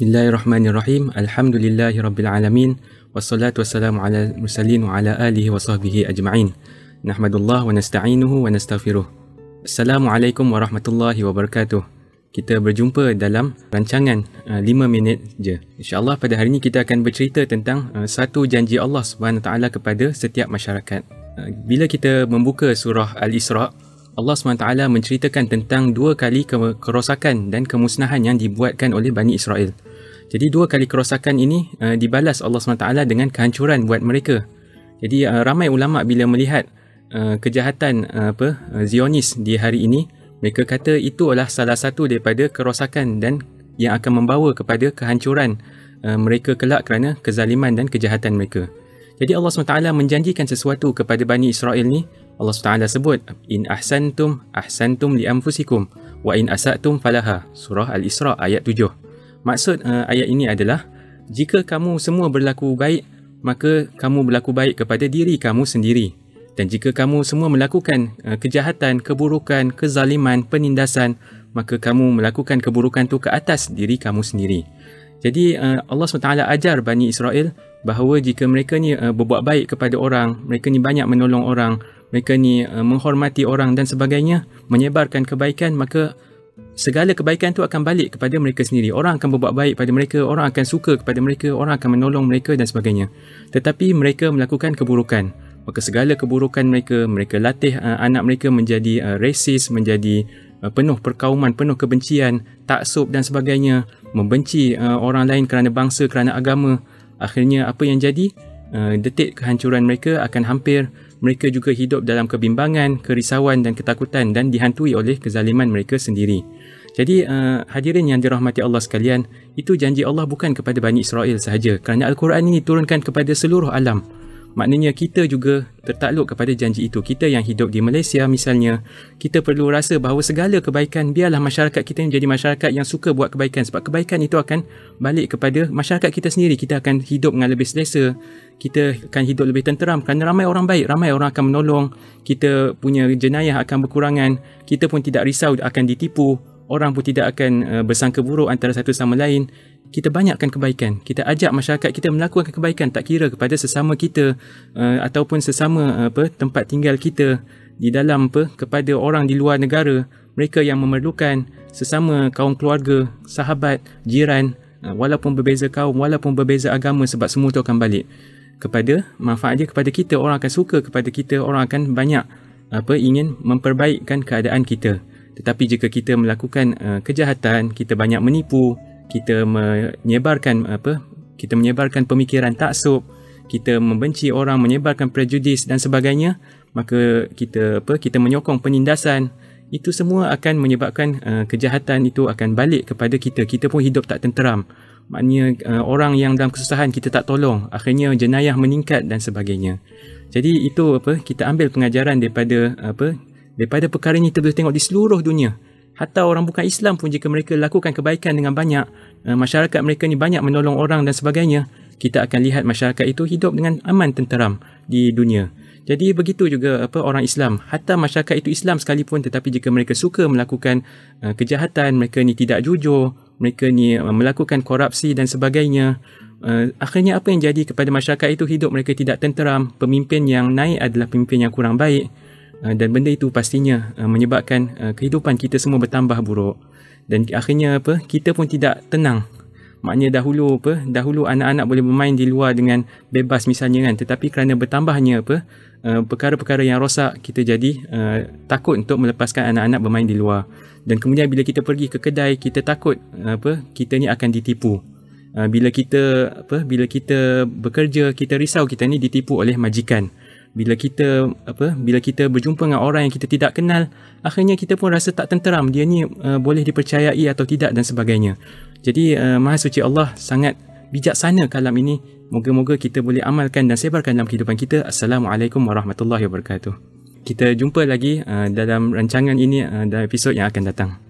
Bismillahirrahmanirrahim. Alhamdulillahirabbil Wassalatu wassalamu ala mursalin wa ala alihi wa sahbihi ajma'in. Nahmadullah wa nasta'inuhu wa nastaghfiruh. Assalamualaikum warahmatullahi wabarakatuh. Kita berjumpa dalam rancangan uh, 5 minit je. Insya-Allah pada hari ini kita akan bercerita tentang uh, satu janji Allah Subhanahu taala kepada setiap masyarakat. Uh, bila kita membuka surah Al-Isra' Allah SWT menceritakan tentang dua kali kerosakan dan kemusnahan yang dibuatkan oleh Bani Israel. Jadi dua kali kerosakan ini uh, dibalas Allah SWT dengan kehancuran buat mereka. Jadi uh, ramai ulama bila melihat uh, kejahatan uh, apa uh, Zionis di hari ini, mereka kata itu adalah salah satu daripada kerosakan dan yang akan membawa kepada kehancuran uh, mereka kelak kerana kezaliman dan kejahatan mereka. Jadi Allah SWT menjanjikan sesuatu kepada Bani Israel ni Allah SWT sebut in ahsantum ahsantum li anfusikum wa in asatum falaha surah al-isra ayat 7 Maksud uh, ayat ini adalah jika kamu semua berlaku baik, maka kamu berlaku baik kepada diri kamu sendiri. Dan jika kamu semua melakukan uh, kejahatan, keburukan, kezaliman, penindasan, maka kamu melakukan keburukan itu ke atas diri kamu sendiri. Jadi uh, Allah SWT ajar Bani Israel bahawa jika mereka ni uh, berbuat baik kepada orang, mereka ni banyak menolong orang, mereka ni uh, menghormati orang dan sebagainya, menyebarkan kebaikan, maka segala kebaikan tu akan balik kepada mereka sendiri. Orang akan berbuat baik pada mereka, orang akan suka kepada mereka, orang akan menolong mereka dan sebagainya. Tetapi mereka melakukan keburukan. Maka segala keburukan mereka, mereka latih uh, anak mereka menjadi uh, rasis, menjadi uh, penuh perkauman, penuh kebencian, taksub dan sebagainya, membenci uh, orang lain kerana bangsa, kerana agama. Akhirnya apa yang jadi? Uh, detik kehancuran mereka akan hampir mereka juga hidup dalam kebimbangan, kerisauan dan ketakutan dan dihantui oleh kezaliman mereka sendiri. Jadi uh, hadirin yang dirahmati Allah sekalian, itu janji Allah bukan kepada Bani Israel sahaja kerana Al-Quran ini diturunkan kepada seluruh alam. Maknanya kita juga tertakluk kepada janji itu. Kita yang hidup di Malaysia misalnya, kita perlu rasa bahawa segala kebaikan biarlah masyarakat kita menjadi masyarakat yang suka buat kebaikan sebab kebaikan itu akan balik kepada masyarakat kita sendiri. Kita akan hidup dengan lebih selesa. Kita akan hidup lebih tenteram kerana ramai orang baik, ramai orang akan menolong. Kita punya jenayah akan berkurangan. Kita pun tidak risau akan ditipu orang pun tidak akan uh, bersangka buruk antara satu sama lain kita banyakkan kebaikan. Kita ajak masyarakat kita melakukan kebaikan tak kira kepada sesama kita uh, ataupun sesama uh, apa tempat tinggal kita di dalam apa kepada orang di luar negara. Mereka yang memerlukan sesama kaum keluarga sahabat jiran uh, walaupun berbeza kaum walaupun berbeza agama sebab semua itu akan balik kepada manfaat dia kepada kita. Orang akan suka kepada kita orang akan banyak apa ingin memperbaikkan keadaan kita. Tetapi jika kita melakukan uh, kejahatan, kita banyak menipu, kita menyebarkan apa? Kita menyebarkan pemikiran taksub, kita membenci orang, menyebarkan prejudis dan sebagainya, maka kita apa? Kita menyokong penindasan. Itu semua akan menyebabkan uh, kejahatan itu akan balik kepada kita. Kita pun hidup tak tenteram. Maknanya uh, orang yang dalam kesusahan kita tak tolong, akhirnya jenayah meningkat dan sebagainya. Jadi itu apa? Kita ambil pengajaran daripada apa? Daripada perkara ini kita boleh tengok di seluruh dunia. Hatta orang bukan Islam pun jika mereka lakukan kebaikan dengan banyak, uh, masyarakat mereka ni banyak menolong orang dan sebagainya, kita akan lihat masyarakat itu hidup dengan aman tenteram di dunia. Jadi begitu juga apa orang Islam, hatta masyarakat itu Islam sekalipun tetapi jika mereka suka melakukan uh, kejahatan, mereka ni tidak jujur, mereka ni uh, melakukan korupsi dan sebagainya, uh, akhirnya apa yang jadi kepada masyarakat itu hidup mereka tidak tenteram, pemimpin yang naik adalah pemimpin yang kurang baik. Ah, dan benda itu pastinya uh, menyebabkan uh, kehidupan kita semua bertambah buruk. Dan akhirnya apa kita pun tidak tenang. Maknanya dahulu apa dahulu anak-anak boleh bermain di luar dengan bebas misalnya kan. Tetapi kerana bertambahnya apa perkara-perkara yang rosak kita jadi takut untuk melepaskan anak-anak bermain di luar. Dan kemudian bila kita pergi ke kedai kita takut apa kita ni akan ditipu. Bila kita apa bila kita bekerja kita risau kita ni ditipu oleh majikan bila kita apa bila kita berjumpa dengan orang yang kita tidak kenal akhirnya kita pun rasa tak tenteram dia ni uh, boleh dipercayai atau tidak dan sebagainya. Jadi uh, maha suci Allah sangat bijaksana kalam ini. Moga-moga kita boleh amalkan dan sebarkan dalam kehidupan kita. Assalamualaikum warahmatullahi wabarakatuh. Kita jumpa lagi uh, dalam rancangan ini uh, dalam episod yang akan datang